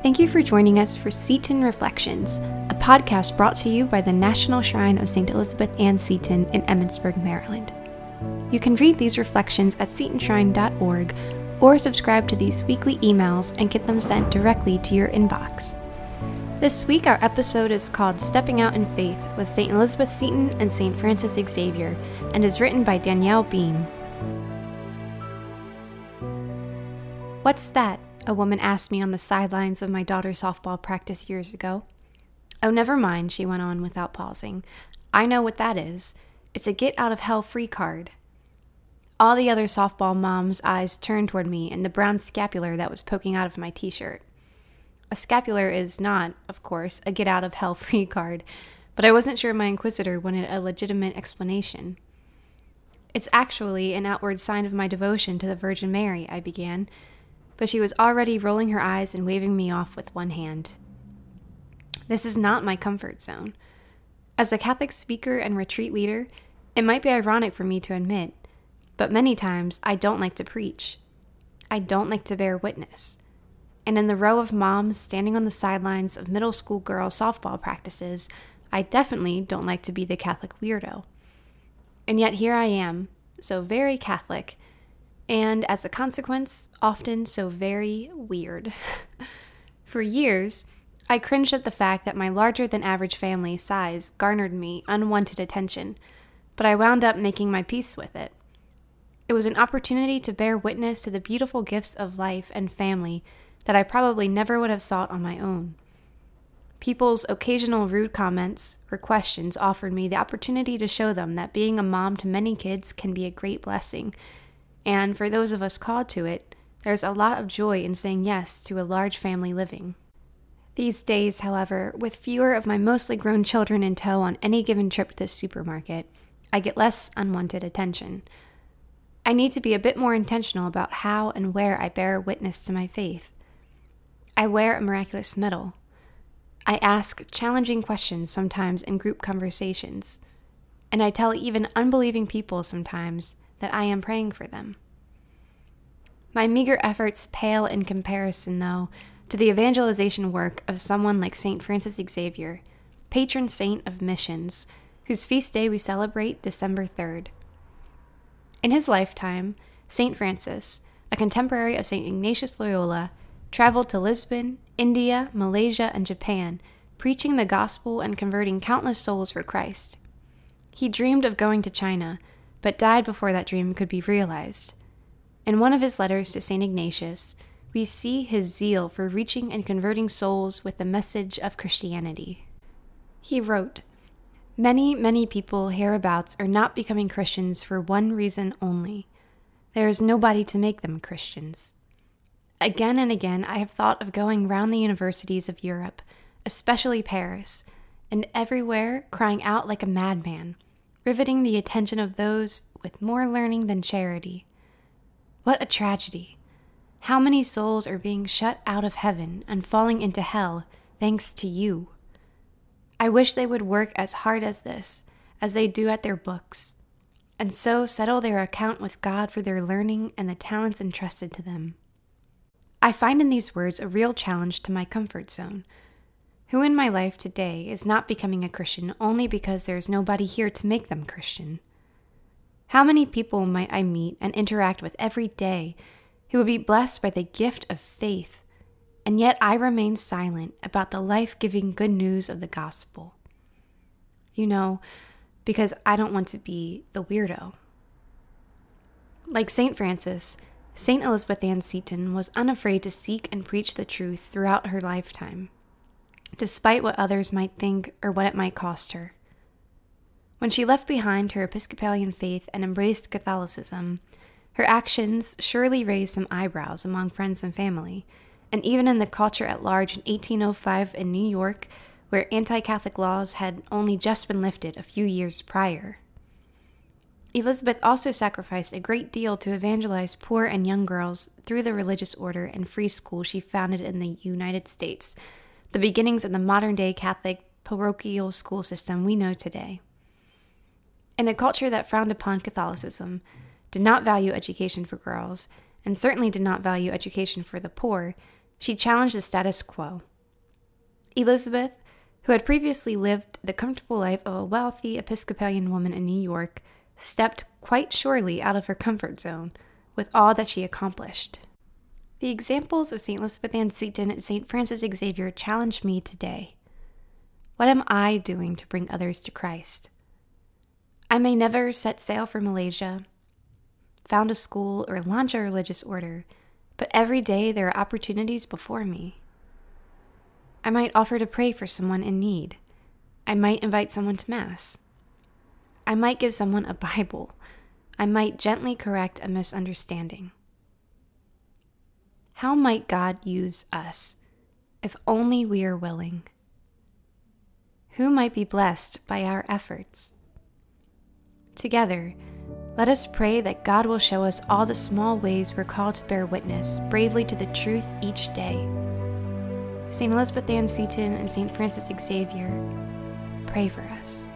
Thank you for joining us for Seton Reflections, a podcast brought to you by the National Shrine of St. Elizabeth Ann Seton in Emmitsburg, Maryland. You can read these reflections at setonshrine.org or subscribe to these weekly emails and get them sent directly to your inbox. This week, our episode is called Stepping Out in Faith with St. Elizabeth Seton and St. Francis Xavier and is written by Danielle Bean. What's that? A woman asked me on the sidelines of my daughter's softball practice years ago. Oh, never mind, she went on without pausing. I know what that is. It's a get out of hell free card. All the other softball moms' eyes turned toward me and the brown scapular that was poking out of my t shirt. A scapular is not, of course, a get out of hell free card, but I wasn't sure my inquisitor wanted a legitimate explanation. It's actually an outward sign of my devotion to the Virgin Mary, I began but she was already rolling her eyes and waving me off with one hand. This is not my comfort zone. As a Catholic speaker and retreat leader, it might be ironic for me to admit, but many times I don't like to preach. I don't like to bear witness. And in the row of moms standing on the sidelines of middle school girl softball practices, I definitely don't like to be the Catholic weirdo. And yet here I am, so very Catholic, and as a consequence, often so very weird. For years, I cringed at the fact that my larger than average family size garnered me unwanted attention, but I wound up making my peace with it. It was an opportunity to bear witness to the beautiful gifts of life and family that I probably never would have sought on my own. People's occasional rude comments or questions offered me the opportunity to show them that being a mom to many kids can be a great blessing and for those of us called to it, there's a lot of joy in saying yes to a large family living. These days, however, with fewer of my mostly grown children in tow on any given trip to the supermarket, I get less unwanted attention. I need to be a bit more intentional about how and where I bear witness to my faith. I wear a miraculous medal. I ask challenging questions sometimes in group conversations. And I tell even unbelieving people sometimes that I am praying for them. My meager efforts pale in comparison, though, to the evangelization work of someone like St. Francis Xavier, patron saint of missions, whose feast day we celebrate December 3rd. In his lifetime, St. Francis, a contemporary of St. Ignatius Loyola, traveled to Lisbon, India, Malaysia, and Japan, preaching the gospel and converting countless souls for Christ. He dreamed of going to China, but died before that dream could be realized. In one of his letters to St. Ignatius, we see his zeal for reaching and converting souls with the message of Christianity. He wrote, Many, many people hereabouts are not becoming Christians for one reason only there is nobody to make them Christians. Again and again, I have thought of going round the universities of Europe, especially Paris, and everywhere crying out like a madman riveting the attention of those with more learning than charity. What a tragedy! How many souls are being shut out of heaven and falling into hell thanks to you? I wish they would work as hard as this as they do at their books, and so settle their account with God for their learning and the talents entrusted to them. I find in these words a real challenge to my comfort zone who in my life today is not becoming a Christian only because there is nobody here to make them Christian? How many people might I meet and interact with every day who would be blessed by the gift of faith, and yet I remain silent about the life giving good news of the gospel? You know, because I don't want to be the weirdo. Like St. Francis, St. Elizabeth Ann Seton was unafraid to seek and preach the truth throughout her lifetime despite what others might think or what it might cost her. When she left behind her Episcopalian faith and embraced Catholicism, her actions surely raised some eyebrows among friends and family, and even in the culture at large in 1805 in New York, where anti Catholic laws had only just been lifted a few years prior. Elizabeth also sacrificed a great deal to evangelize poor and young girls through the religious order and free school she founded in the United States the beginnings of the modern day Catholic parochial school system we know today. In a culture that frowned upon Catholicism, did not value education for girls, and certainly did not value education for the poor, She challenged the status quo. Elizabeth, who had previously lived the comfortable life of a wealthy Episcopalian woman in New York, stepped quite surely out of her comfort zone with all that she accomplished. The examples of St. Elizabeth Ann Seton and St. Francis Xavier challenge me today. What am I doing to bring others to Christ? I may never set sail for Malaysia, found a school, or launch a religious order, but every day there are opportunities before me. I might offer to pray for someone in need. I might invite someone to Mass. I might give someone a Bible. I might gently correct a misunderstanding. How might God use us if only we are willing? Who might be blessed by our efforts? Together, let us pray that God will show us all the small ways we're called to bear witness bravely to the truth each day. St. Elizabeth Ann Seton and St. Francis Xavier, pray for us.